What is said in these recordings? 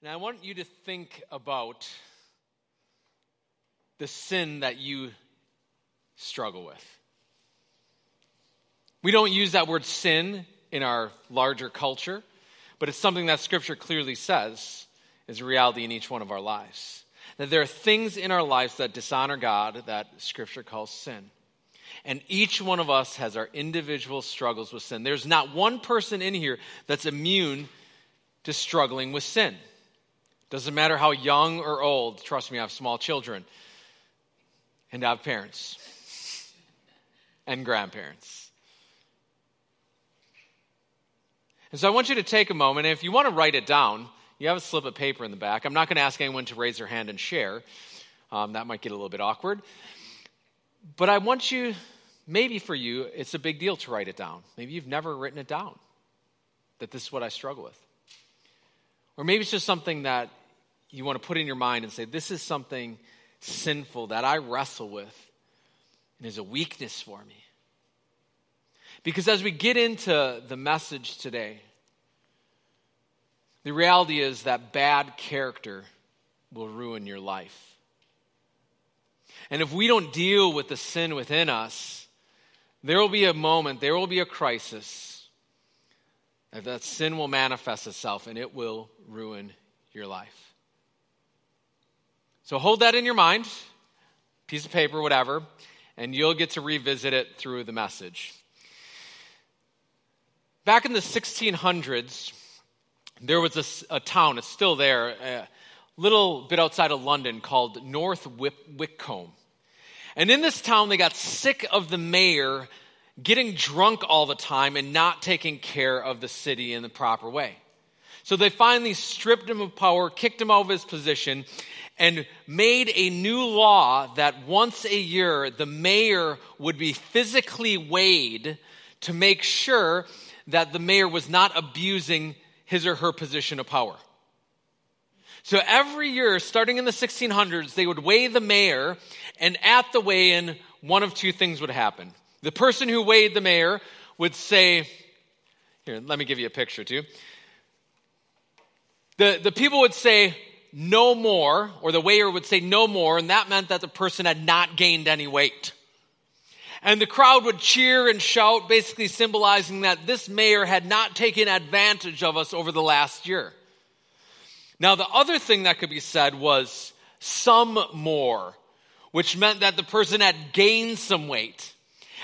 And I want you to think about the sin that you struggle with. We don't use that word sin in our larger culture, but it's something that Scripture clearly says is a reality in each one of our lives. That there are things in our lives that dishonor God that Scripture calls sin. And each one of us has our individual struggles with sin. There's not one person in here that's immune to struggling with sin. Doesn't matter how young or old. Trust me, I have small children and I have parents and grandparents. And so I want you to take a moment, if you want to write it down, you have a slip of paper in the back. I'm not going to ask anyone to raise their hand and share. Um, that might get a little bit awkward. But I want you, maybe for you, it's a big deal to write it down. Maybe you've never written it down, that this is what I struggle with. Or maybe it's just something that you want to put in your mind and say, this is something sinful that I wrestle with and is a weakness for me. Because as we get into the message today, the reality is that bad character will ruin your life. And if we don't deal with the sin within us, there will be a moment, there will be a crisis that that sin will manifest itself and it will ruin your life. So hold that in your mind, piece of paper, whatever, and you'll get to revisit it through the message. Back in the 1600s, there was a, a town, it's still there, a little bit outside of London called North Wycombe. And in this town, they got sick of the mayor getting drunk all the time and not taking care of the city in the proper way. So they finally stripped him of power, kicked him out of his position, and made a new law that once a year the mayor would be physically weighed to make sure that the mayor was not abusing his or her position of power. So every year, starting in the 1600s, they would weigh the mayor, and at the weigh in, one of two things would happen. The person who weighed the mayor would say, Here, let me give you a picture too. The, the people would say, No more, or the weigher would say, No more, and that meant that the person had not gained any weight. And the crowd would cheer and shout, basically symbolizing that this mayor had not taken advantage of us over the last year. Now, the other thing that could be said was some more, which meant that the person had gained some weight.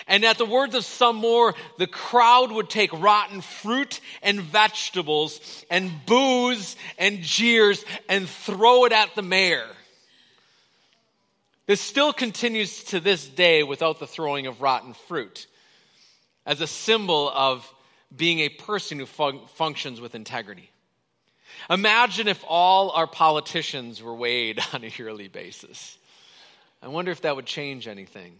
And at the words of some more, the crowd would take rotten fruit and vegetables and booze and jeers and throw it at the mayor. This still continues to this day without the throwing of rotten fruit as a symbol of being a person who fun- functions with integrity. Imagine if all our politicians were weighed on a yearly basis. I wonder if that would change anything.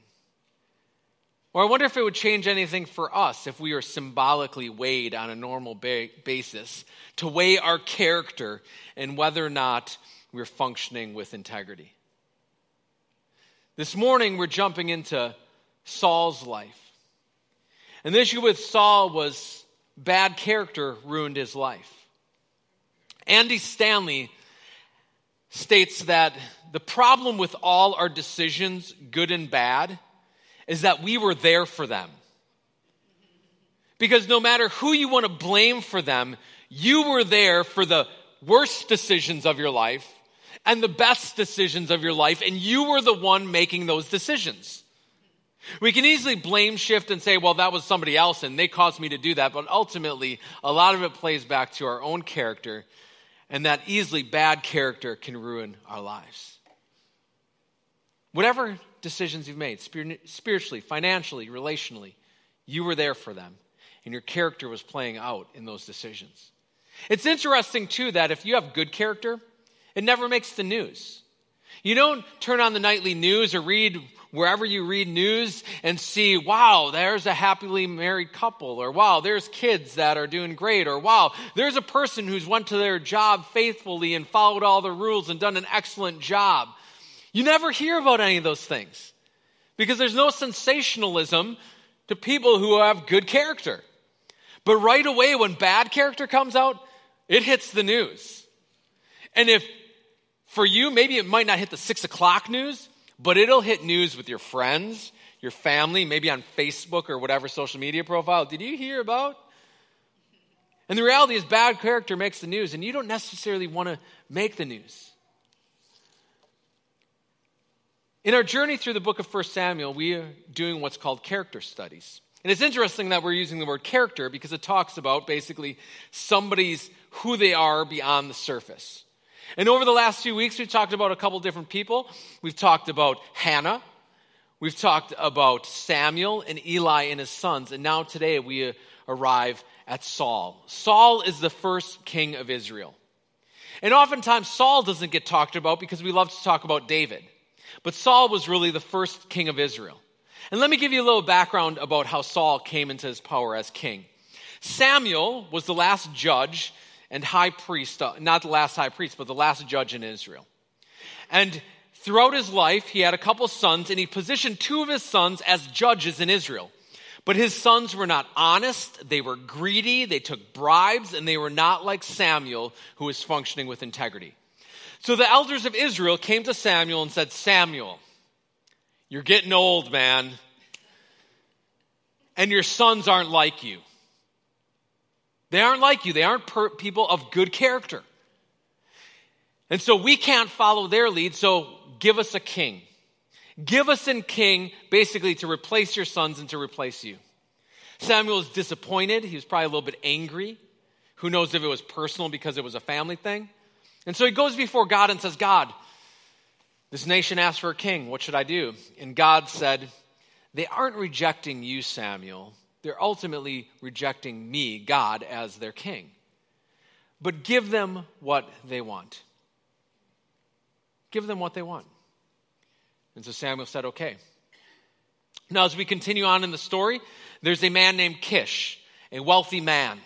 Or I wonder if it would change anything for us if we were symbolically weighed on a normal ba- basis to weigh our character and whether or not we're functioning with integrity. This morning, we're jumping into Saul's life. And the issue with Saul was bad character ruined his life. Andy Stanley states that the problem with all our decisions, good and bad, is that we were there for them. Because no matter who you want to blame for them, you were there for the worst decisions of your life and the best decisions of your life, and you were the one making those decisions. We can easily blame shift and say, well, that was somebody else and they caused me to do that, but ultimately, a lot of it plays back to our own character and that easily bad character can ruin our lives. Whatever decisions you've made, spiritually, financially, relationally, you were there for them, and your character was playing out in those decisions. It's interesting, too, that if you have good character, it never makes the news. You don't turn on the nightly news or read wherever you read news and see, wow, there's a happily married couple, or wow, there's kids that are doing great, or wow, there's a person who's went to their job faithfully and followed all the rules and done an excellent job. You never hear about any of those things because there's no sensationalism to people who have good character. But right away, when bad character comes out, it hits the news. And if for you, maybe it might not hit the six o'clock news, but it'll hit news with your friends, your family, maybe on Facebook or whatever social media profile. Did you hear about? And the reality is, bad character makes the news, and you don't necessarily want to make the news. In our journey through the book of 1 Samuel, we are doing what's called character studies. And it's interesting that we're using the word character because it talks about basically somebody's who they are beyond the surface. And over the last few weeks, we've talked about a couple different people. We've talked about Hannah, we've talked about Samuel and Eli and his sons, and now today we arrive at Saul. Saul is the first king of Israel. And oftentimes, Saul doesn't get talked about because we love to talk about David. But Saul was really the first king of Israel. And let me give you a little background about how Saul came into his power as king. Samuel was the last judge and high priest, uh, not the last high priest, but the last judge in Israel. And throughout his life, he had a couple sons, and he positioned two of his sons as judges in Israel. But his sons were not honest, they were greedy, they took bribes, and they were not like Samuel, who was functioning with integrity. So the elders of Israel came to Samuel and said, Samuel, you're getting old, man. And your sons aren't like you. They aren't like you. They aren't per- people of good character. And so we can't follow their lead, so give us a king. Give us a king, basically, to replace your sons and to replace you. Samuel was disappointed. He was probably a little bit angry. Who knows if it was personal because it was a family thing? And so he goes before God and says, God, this nation asked for a king. What should I do? And God said, They aren't rejecting you, Samuel. They're ultimately rejecting me, God, as their king. But give them what they want. Give them what they want. And so Samuel said, Okay. Now, as we continue on in the story, there's a man named Kish, a wealthy man.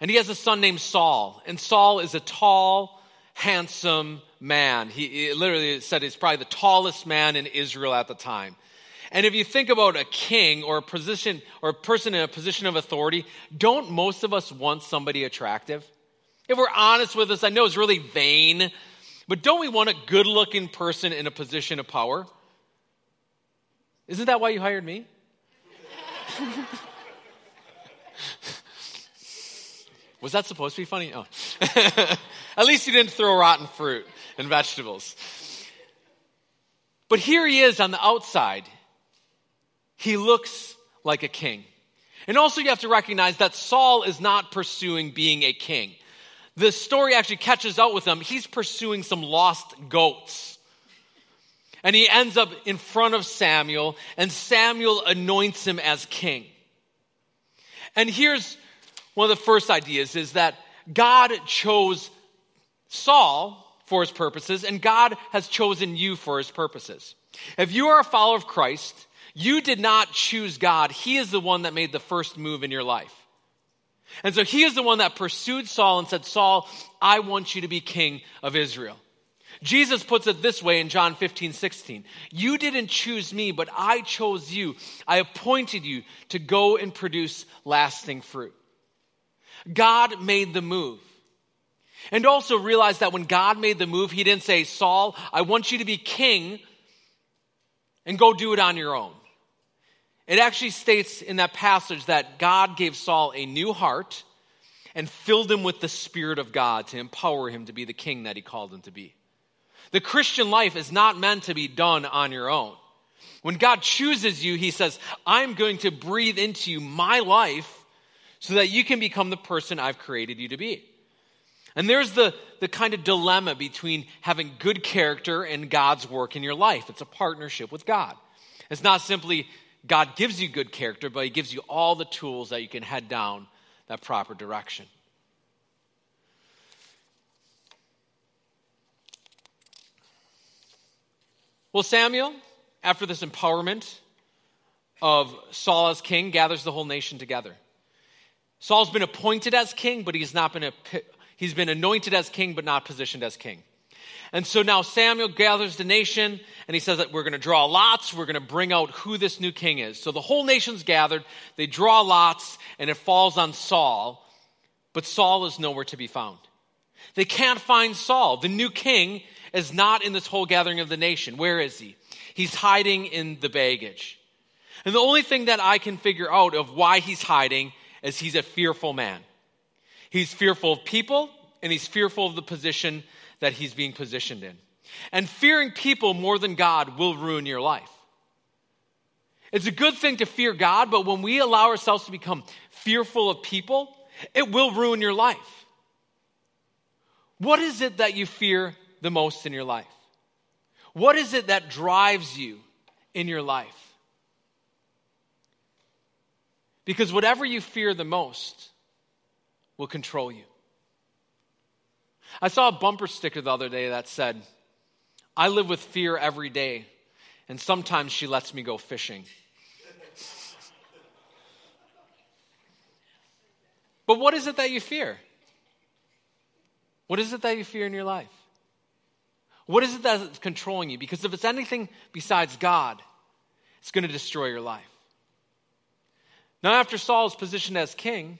And he has a son named Saul. And Saul is a tall, handsome man. He, literally said he's probably the tallest man in Israel at the time. And if you think about a king or a position or a person in a position of authority, don't most of us want somebody attractive? If we're honest with us, I know it's really vain, but don't we want a good looking person in a position of power? Isn't that why you hired me? Was that supposed to be funny? Oh. At least he didn't throw rotten fruit and vegetables. But here he is on the outside. He looks like a king. And also, you have to recognize that Saul is not pursuing being a king. The story actually catches out with him. He's pursuing some lost goats. And he ends up in front of Samuel, and Samuel anoints him as king. And here's one of the first ideas is that God chose Saul for his purposes, and God has chosen you for his purposes. If you are a follower of Christ, you did not choose God. He is the one that made the first move in your life. And so he is the one that pursued Saul and said, Saul, I want you to be king of Israel. Jesus puts it this way in John 15, 16. You didn't choose me, but I chose you. I appointed you to go and produce lasting fruit. God made the move. And also realize that when God made the move, He didn't say, Saul, I want you to be king and go do it on your own. It actually states in that passage that God gave Saul a new heart and filled him with the Spirit of God to empower him to be the king that He called him to be. The Christian life is not meant to be done on your own. When God chooses you, He says, I'm going to breathe into you my life so that you can become the person I've created you to be. And there's the, the kind of dilemma between having good character and God's work in your life. It's a partnership with God. It's not simply God gives you good character, but He gives you all the tools that you can head down that proper direction. Well, Samuel, after this empowerment of Saul as king, gathers the whole nation together. Saul's been appointed as king, but he's not been he's been anointed as king, but not positioned as king. And so now Samuel gathers the nation and he says that we're going to draw lots. We're going to bring out who this new king is. So the whole nation's gathered. They draw lots and it falls on Saul, but Saul is nowhere to be found. They can't find Saul. The new king is not in this whole gathering of the nation. Where is he? He's hiding in the baggage. And the only thing that I can figure out of why he's hiding is he's a fearful man. He's fearful of people and he's fearful of the position that he's being positioned in. And fearing people more than God will ruin your life. It's a good thing to fear God, but when we allow ourselves to become fearful of people, it will ruin your life. What is it that you fear the most in your life? What is it that drives you in your life? Because whatever you fear the most will control you. I saw a bumper sticker the other day that said, I live with fear every day, and sometimes she lets me go fishing. but what is it that you fear? What is it that you fear in your life? What is it that's controlling you? Because if it's anything besides God, it's going to destroy your life. Now, after Saul is positioned as king,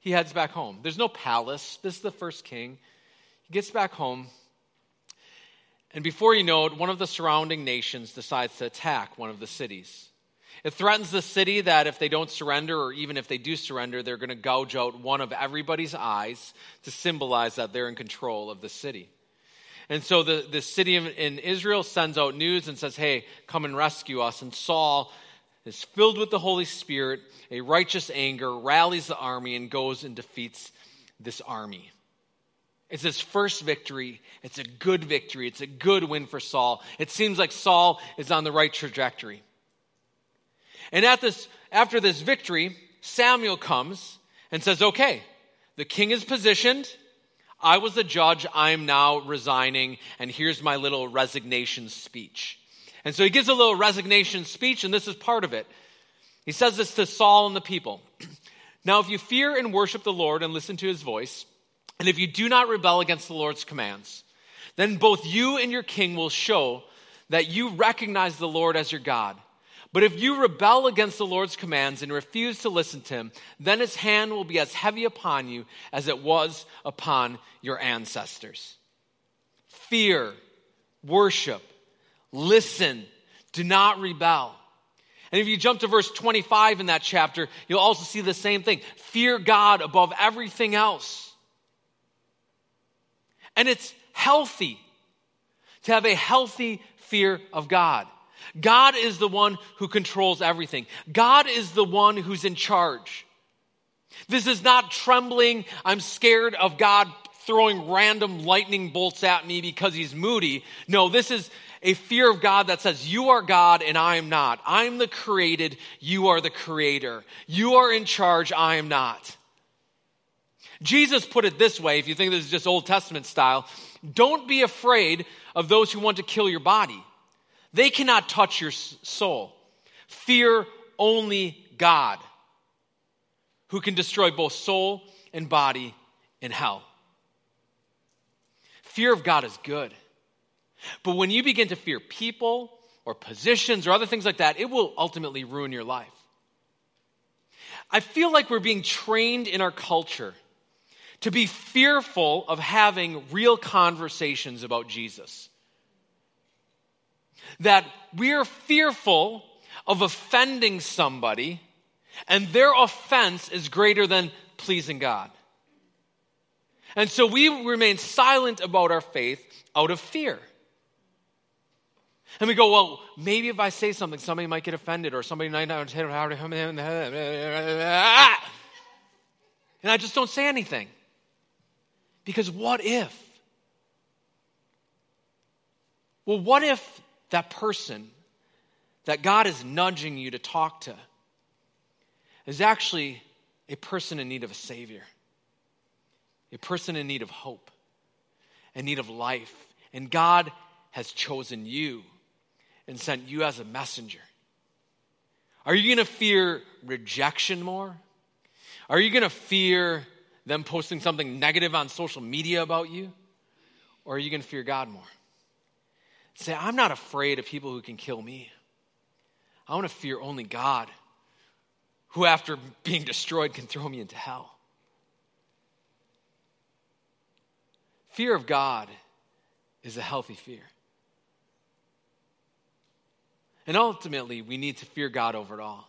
he heads back home. There's no palace. This is the first king. He gets back home. And before you know it, one of the surrounding nations decides to attack one of the cities. It threatens the city that if they don't surrender, or even if they do surrender, they're going to gouge out one of everybody's eyes to symbolize that they're in control of the city. And so the, the city in Israel sends out news and says, Hey, come and rescue us. And Saul is filled with the Holy Spirit, a righteous anger, rallies the army, and goes and defeats this army. It's his first victory. It's a good victory. It's a good win for Saul. It seems like Saul is on the right trajectory. And at this, after this victory, Samuel comes and says, Okay, the king is positioned. I was the judge. I'm now resigning. And here's my little resignation speech. And so he gives a little resignation speech, and this is part of it. He says this to Saul and the people Now, if you fear and worship the Lord and listen to his voice, and if you do not rebel against the Lord's commands, then both you and your king will show that you recognize the Lord as your God but if you rebel against the Lord's commands and refuse to listen to him, then his hand will be as heavy upon you as it was upon your ancestors. Fear, worship, listen, do not rebel. And if you jump to verse 25 in that chapter, you'll also see the same thing. Fear God above everything else. And it's healthy to have a healthy fear of God. God is the one who controls everything. God is the one who's in charge. This is not trembling, I'm scared of God throwing random lightning bolts at me because he's moody. No, this is a fear of God that says, You are God and I am not. I'm the created, you are the creator. You are in charge, I am not. Jesus put it this way if you think this is just Old Testament style don't be afraid of those who want to kill your body. They cannot touch your soul. Fear only God, who can destroy both soul and body in hell. Fear of God is good. But when you begin to fear people or positions or other things like that, it will ultimately ruin your life. I feel like we're being trained in our culture to be fearful of having real conversations about Jesus that we're fearful of offending somebody, and their offense is greater than pleasing God. And so we remain silent about our faith out of fear. And we go, well, maybe if I say something, somebody might get offended, or somebody might not. And I just don't say anything. Because what if? Well, what if that person that God is nudging you to talk to is actually a person in need of a Savior, a person in need of hope, in need of life. And God has chosen you and sent you as a messenger. Are you going to fear rejection more? Are you going to fear them posting something negative on social media about you? Or are you going to fear God more? Say, I'm not afraid of people who can kill me. I want to fear only God, who after being destroyed can throw me into hell. Fear of God is a healthy fear. And ultimately, we need to fear God over it all.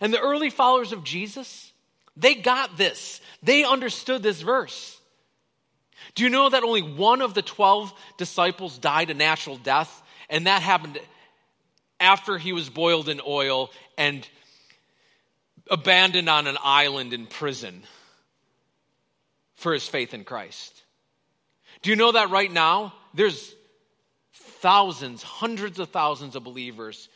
And the early followers of Jesus, they got this. They understood this verse. Do you know that only one of the 12 disciples died a natural death? And that happened after he was boiled in oil and abandoned on an island in prison for his faith in Christ. Do you know that right now there's thousands, hundreds of thousands of believers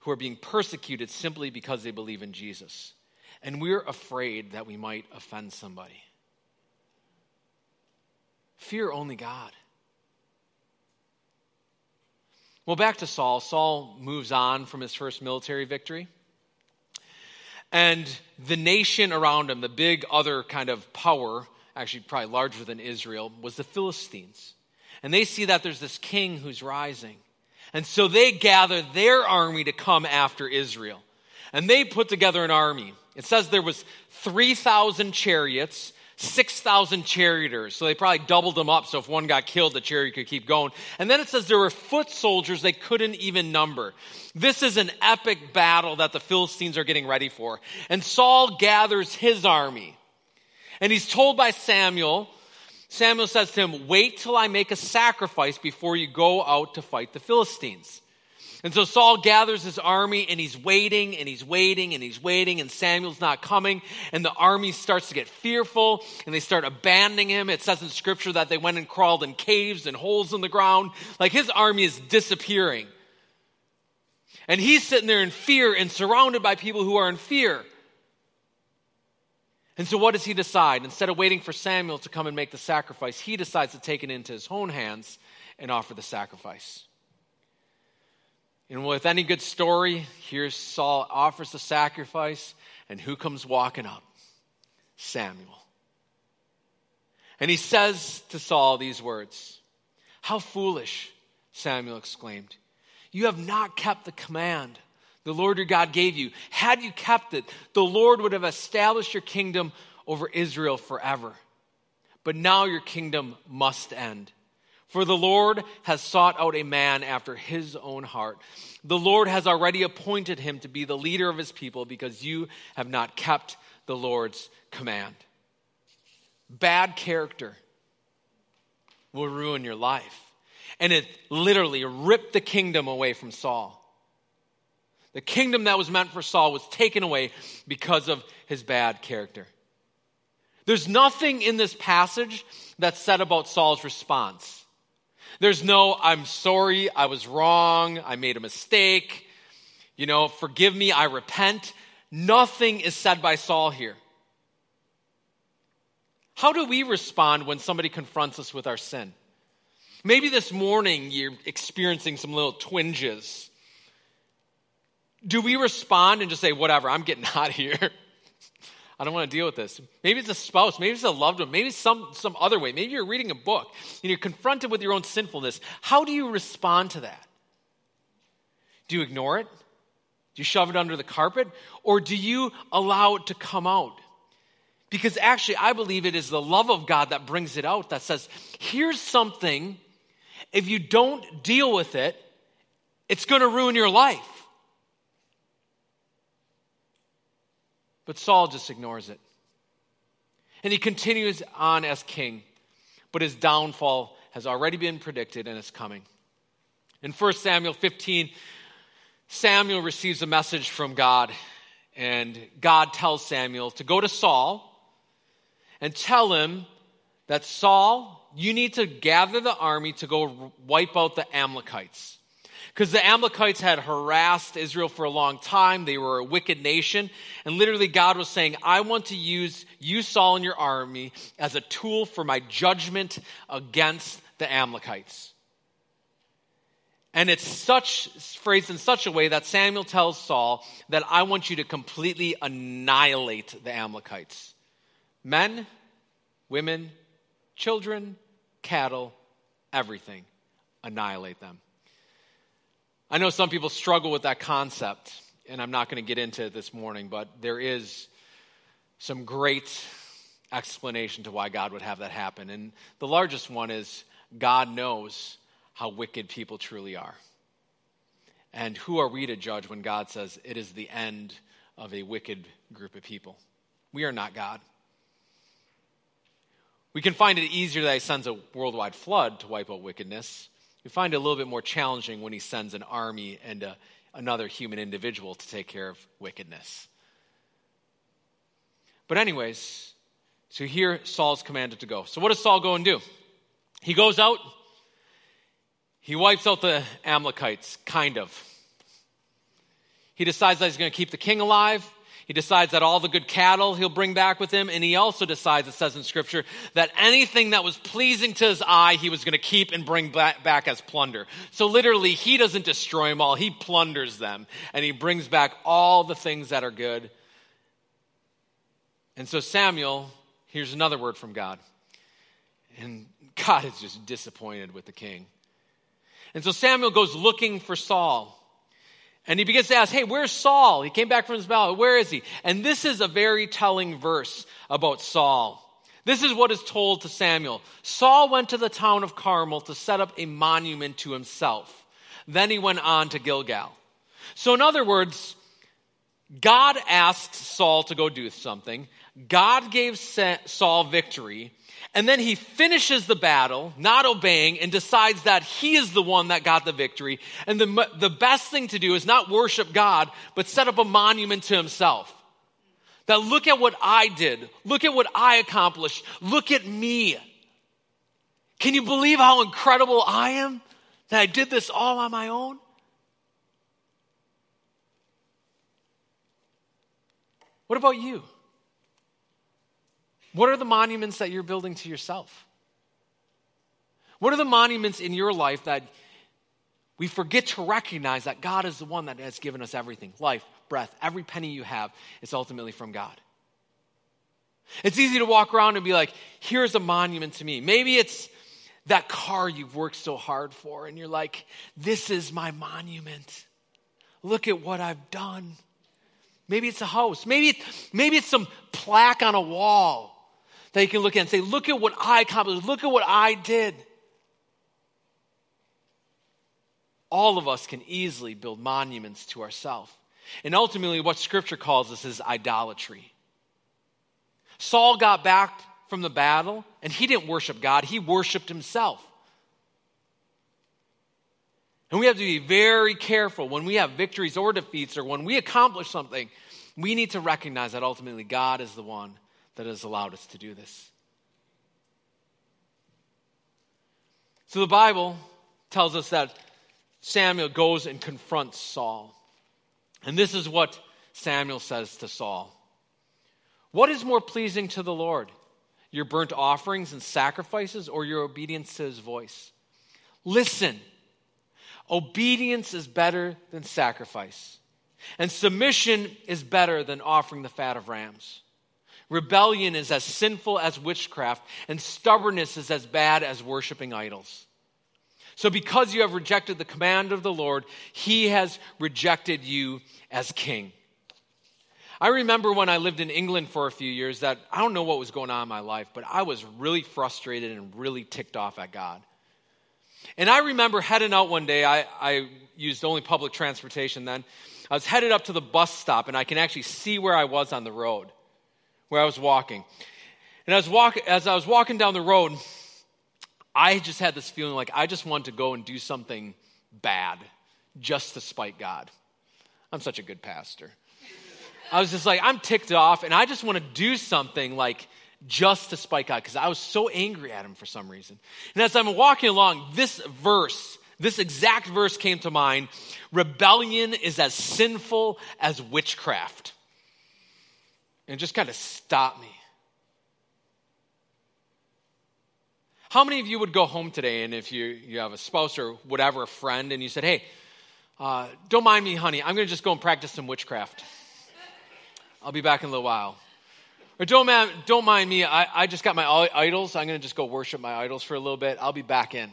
who are being persecuted simply because they believe in Jesus? And we're afraid that we might offend somebody. Fear only God. Well, back to Saul. Saul moves on from his first military victory. And the nation around him, the big other kind of power, actually probably larger than Israel, was the Philistines. And they see that there's this king who's rising. And so they gather their army to come after Israel. And they put together an army. It says there was 3,000 chariots 6,000 charioteers. So they probably doubled them up. So if one got killed, the chariot could keep going. And then it says there were foot soldiers they couldn't even number. This is an epic battle that the Philistines are getting ready for. And Saul gathers his army. And he's told by Samuel, Samuel says to him, Wait till I make a sacrifice before you go out to fight the Philistines. And so Saul gathers his army and he's waiting and he's waiting and he's waiting and Samuel's not coming and the army starts to get fearful and they start abandoning him. It says in scripture that they went and crawled in caves and holes in the ground. Like his army is disappearing. And he's sitting there in fear and surrounded by people who are in fear. And so, what does he decide? Instead of waiting for Samuel to come and make the sacrifice, he decides to take it into his own hands and offer the sacrifice. And with any good story, here's Saul offers the sacrifice, and who comes walking up? Samuel. And he says to Saul these words How foolish, Samuel exclaimed. You have not kept the command the Lord your God gave you. Had you kept it, the Lord would have established your kingdom over Israel forever. But now your kingdom must end. For the Lord has sought out a man after his own heart. The Lord has already appointed him to be the leader of his people because you have not kept the Lord's command. Bad character will ruin your life. And it literally ripped the kingdom away from Saul. The kingdom that was meant for Saul was taken away because of his bad character. There's nothing in this passage that's said about Saul's response. There's no, I'm sorry, I was wrong, I made a mistake, you know, forgive me, I repent. Nothing is said by Saul here. How do we respond when somebody confronts us with our sin? Maybe this morning you're experiencing some little twinges. Do we respond and just say, whatever, I'm getting out of here? I don't want to deal with this. Maybe it's a spouse, maybe it's a loved one, maybe some, some other way. Maybe you're reading a book and you're confronted with your own sinfulness. How do you respond to that? Do you ignore it? Do you shove it under the carpet? Or do you allow it to come out? Because actually, I believe it is the love of God that brings it out that says, here's something, if you don't deal with it, it's going to ruin your life. But Saul just ignores it. And he continues on as king, but his downfall has already been predicted and is coming. In 1 Samuel 15, Samuel receives a message from God, and God tells Samuel to go to Saul and tell him that Saul, you need to gather the army to go wipe out the Amalekites. Because the Amalekites had harassed Israel for a long time. They were a wicked nation. And literally, God was saying, I want to use you, Saul, and your army as a tool for my judgment against the Amalekites. And it's such phrased in such a way that Samuel tells Saul that I want you to completely annihilate the Amalekites. Men, women, children, cattle, everything. Annihilate them. I know some people struggle with that concept, and I'm not going to get into it this morning, but there is some great explanation to why God would have that happen. And the largest one is God knows how wicked people truly are. And who are we to judge when God says it is the end of a wicked group of people? We are not God. We can find it easier that He sends a worldwide flood to wipe out wickedness. We find it a little bit more challenging when He sends an army and a, another human individual to take care of wickedness. But, anyways, so here Saul's commanded to go. So, what does Saul go and do? He goes out, he wipes out the Amalekites, kind of. He decides that he's going to keep the king alive. He decides that all the good cattle he'll bring back with him. And he also decides, it says in Scripture, that anything that was pleasing to his eye, he was going to keep and bring back, as plunder. So literally, he doesn't destroy them all, he plunders them. And he brings back all the things that are good. And so Samuel hears another word from God. And God is just disappointed with the king. And so Samuel goes looking for Saul. And he begins to ask, Hey, where's Saul? He came back from his battle. Where is he? And this is a very telling verse about Saul. This is what is told to Samuel. Saul went to the town of Carmel to set up a monument to himself. Then he went on to Gilgal. So, in other words, God asked Saul to go do something. God gave Saul victory. And then he finishes the battle, not obeying, and decides that he is the one that got the victory. And the, the best thing to do is not worship God, but set up a monument to himself. That look at what I did. Look at what I accomplished. Look at me. Can you believe how incredible I am? That I did this all on my own? What about you? What are the monuments that you're building to yourself? What are the monuments in your life that we forget to recognize that God is the one that has given us everything life, breath, every penny you have is ultimately from God. It's easy to walk around and be like, here's a monument to me. Maybe it's that car you've worked so hard for, and you're like, this is my monument. Look at what I've done. Maybe it's a house. Maybe, maybe it's some plaque on a wall that can look at and say, Look at what I accomplished. Look at what I did. All of us can easily build monuments to ourselves. And ultimately, what Scripture calls us is idolatry. Saul got back from the battle and he didn't worship God, he worshiped himself. And we have to be very careful when we have victories or defeats or when we accomplish something. We need to recognize that ultimately God is the one that has allowed us to do this. So the Bible tells us that Samuel goes and confronts Saul. And this is what Samuel says to Saul What is more pleasing to the Lord, your burnt offerings and sacrifices, or your obedience to his voice? Listen, obedience is better than sacrifice, and submission is better than offering the fat of rams. Rebellion is as sinful as witchcraft, and stubbornness is as bad as worshiping idols. So, because you have rejected the command of the Lord, he has rejected you as king. I remember when I lived in England for a few years that I don't know what was going on in my life, but I was really frustrated and really ticked off at God. And I remember heading out one day, I, I used only public transportation then. I was headed up to the bus stop, and I can actually see where I was on the road where I was walking. And I was walk, as I was walking down the road, I just had this feeling like I just wanted to go and do something bad just to spite God. I'm such a good pastor. I was just like, I'm ticked off, and I just want to do something like just to spite God because I was so angry at him for some reason. And as I'm walking along, this verse, this exact verse came to mind rebellion is as sinful as witchcraft and just kind of stop me. How many of you would go home today and if you, you have a spouse or whatever, a friend, and you said, hey, uh, don't mind me, honey, I'm going to just go and practice some witchcraft. I'll be back in a little while. Or don't, don't mind me, I, I just got my idols. I'm going to just go worship my idols for a little bit. I'll be back in.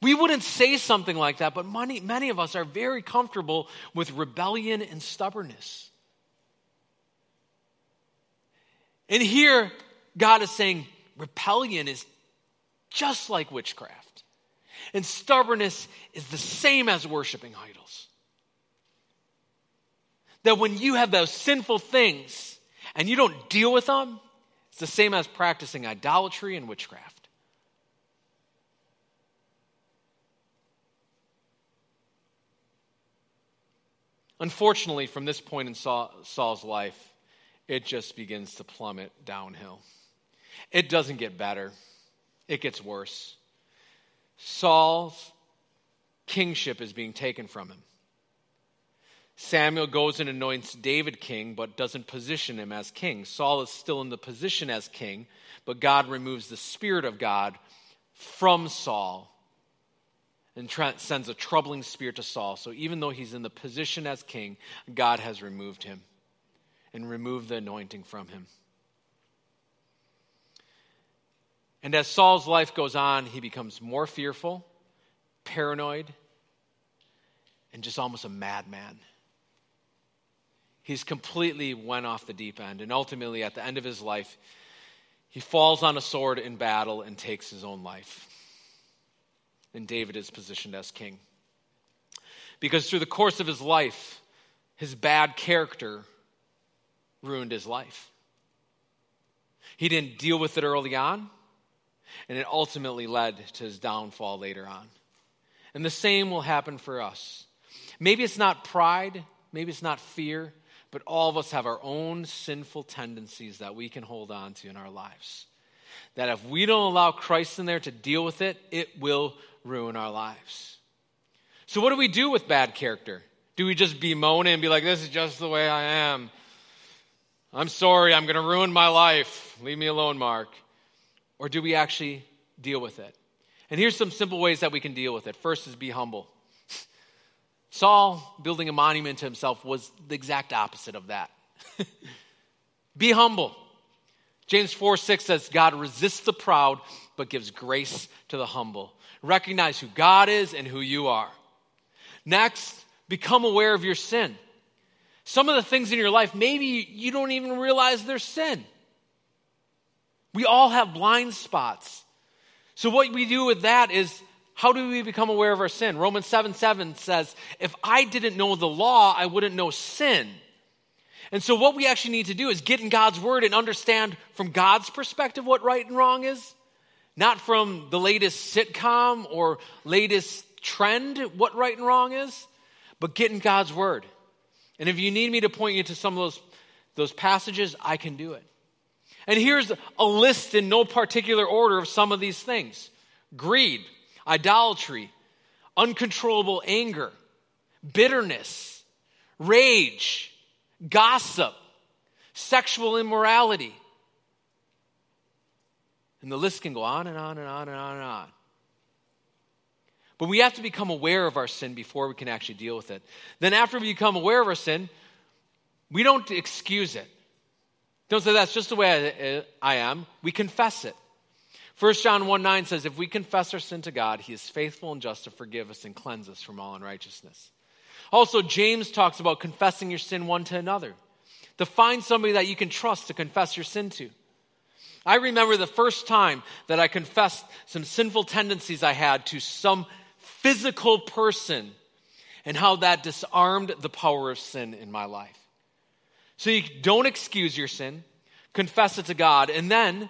We wouldn't say something like that, but many, many of us are very comfortable with rebellion and stubbornness. And here, God is saying rebellion is just like witchcraft. And stubbornness is the same as worshiping idols. That when you have those sinful things and you don't deal with them, it's the same as practicing idolatry and witchcraft. Unfortunately, from this point in Saul's life, it just begins to plummet downhill. It doesn't get better, it gets worse. Saul's kingship is being taken from him. Samuel goes and anoints David king, but doesn't position him as king. Saul is still in the position as king, but God removes the Spirit of God from Saul and sends a troubling spirit to Saul. So even though he's in the position as king, God has removed him and remove the anointing from him. And as Saul's life goes on, he becomes more fearful, paranoid, and just almost a madman. He's completely went off the deep end. And ultimately, at the end of his life, he falls on a sword in battle and takes his own life and David is positioned as king. Because through the course of his life, his bad character ruined his life. He didn't deal with it early on, and it ultimately led to his downfall later on. And the same will happen for us. Maybe it's not pride, maybe it's not fear, but all of us have our own sinful tendencies that we can hold on to in our lives. That if we don't allow Christ in there to deal with it, it will ruin our lives. So, what do we do with bad character? Do we just bemoan it and be like, this is just the way I am? I'm sorry, I'm going to ruin my life. Leave me alone, Mark. Or do we actually deal with it? And here's some simple ways that we can deal with it. First is be humble. Saul building a monument to himself was the exact opposite of that. be humble. James 4 6 says, God resists the proud, but gives grace to the humble. Recognize who God is and who you are. Next, become aware of your sin. Some of the things in your life, maybe you don't even realize they're sin. We all have blind spots. So, what we do with that is how do we become aware of our sin? Romans 7 7 says, If I didn't know the law, I wouldn't know sin. And so, what we actually need to do is get in God's word and understand from God's perspective what right and wrong is not from the latest sitcom or latest trend, what right and wrong is, but get in God's Word. And if you need me to point you to some of those, those passages, I can do it. And here's a list in no particular order of some of these things greed, idolatry, uncontrollable anger, bitterness, rage, gossip, sexual immorality, and the list can go on and on and on and on and on. But we have to become aware of our sin before we can actually deal with it. Then, after we become aware of our sin, we don't excuse it. Don't say that's just the way I, I am. We confess it. 1 John 1 9 says, If we confess our sin to God, he is faithful and just to forgive us and cleanse us from all unrighteousness. Also, James talks about confessing your sin one to another. To find somebody that you can trust to confess your sin to. I remember the first time that I confessed some sinful tendencies I had to some physical person and how that disarmed the power of sin in my life. So you don't excuse your sin, confess it to God, and then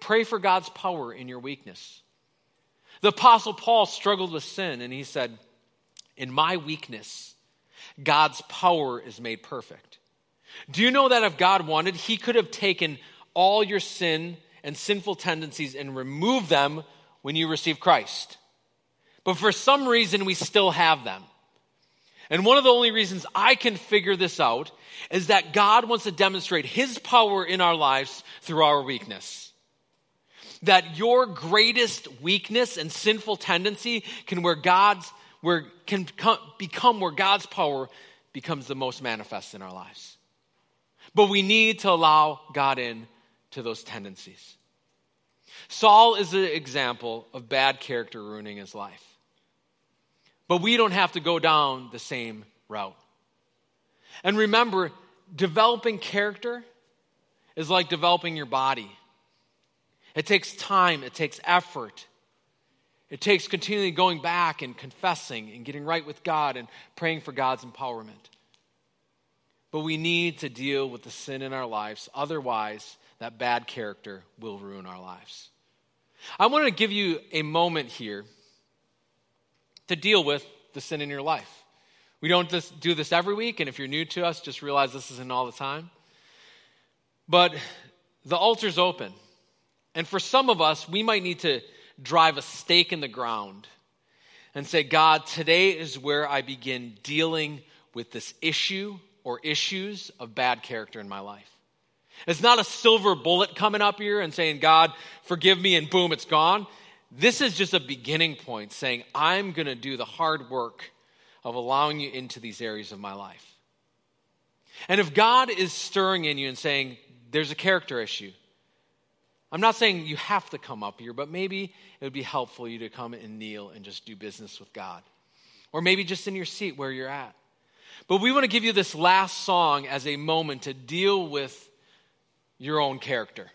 pray for God's power in your weakness. The Apostle Paul struggled with sin, and he said, In my weakness, God's power is made perfect. Do you know that if God wanted, he could have taken all your sin and sinful tendencies and removed them when you receive Christ. But for some reason, we still have them. And one of the only reasons I can figure this out is that God wants to demonstrate His power in our lives through our weakness. That your greatest weakness and sinful tendency can where God's where can become where God's power becomes the most manifest in our lives. But we need to allow God in to those tendencies. Saul is an example of bad character ruining his life. But we don't have to go down the same route. And remember, developing character is like developing your body. It takes time, it takes effort. It takes continually going back and confessing and getting right with God and praying for God's empowerment. But we need to deal with the sin in our lives. Otherwise, that bad character will ruin our lives. I want to give you a moment here to deal with the sin in your life. We don't just do this every week, and if you're new to us, just realize this isn't all the time. But the altar's open. And for some of us, we might need to drive a stake in the ground and say, God, today is where I begin dealing with this issue or issues of bad character in my life. It's not a silver bullet coming up here and saying, God, forgive me, and boom, it's gone. This is just a beginning point saying, I'm going to do the hard work of allowing you into these areas of my life. And if God is stirring in you and saying, there's a character issue, I'm not saying you have to come up here, but maybe it would be helpful you to come and kneel and just do business with God. Or maybe just in your seat where you're at. But we want to give you this last song as a moment to deal with your own character.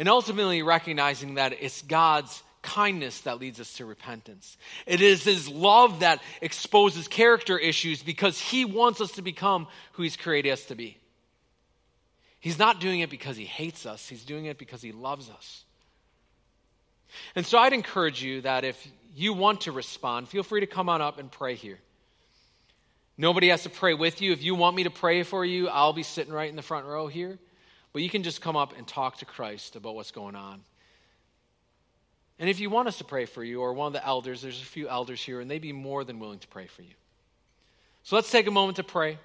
And ultimately recognizing that it's God's kindness that leads us to repentance. It is His love that exposes character issues because He wants us to become who He's created us to be. He's not doing it because he hates us, he's doing it because he loves us. And so I'd encourage you that if you want to respond, feel free to come on up and pray here. Nobody has to pray with you. If you want me to pray for you, I'll be sitting right in the front row here. But you can just come up and talk to Christ about what's going on. And if you want us to pray for you, or one of the elders, there's a few elders here, and they'd be more than willing to pray for you. So let's take a moment to pray,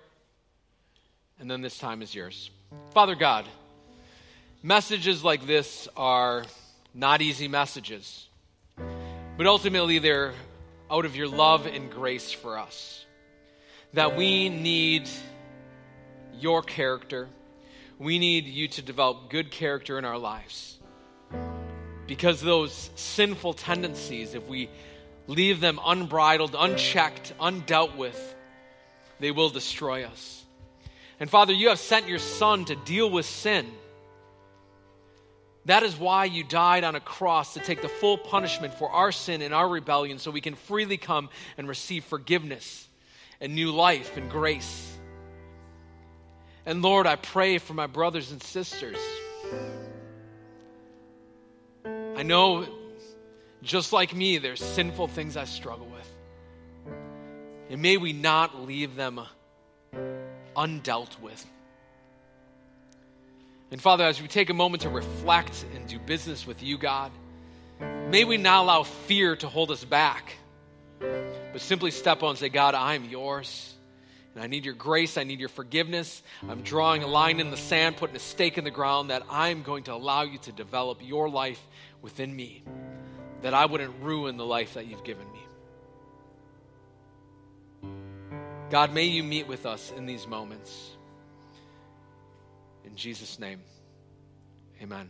and then this time is yours. Father God, messages like this are not easy messages, but ultimately they're out of your love and grace for us. That we need your character. We need you to develop good character in our lives. Because those sinful tendencies, if we leave them unbridled, unchecked, undealt with, they will destroy us. And Father, you have sent your Son to deal with sin. That is why you died on a cross to take the full punishment for our sin and our rebellion so we can freely come and receive forgiveness and new life and grace. And Lord, I pray for my brothers and sisters. I know, just like me, there's sinful things I struggle with. And may we not leave them undealt with. And Father, as we take a moment to reflect and do business with you, God, may we not allow fear to hold us back, but simply step on and say, God, I am yours. And I need your grace. I need your forgiveness. I'm drawing a line in the sand, putting a stake in the ground that I'm going to allow you to develop your life within me, that I wouldn't ruin the life that you've given me. God, may you meet with us in these moments. In Jesus' name, amen.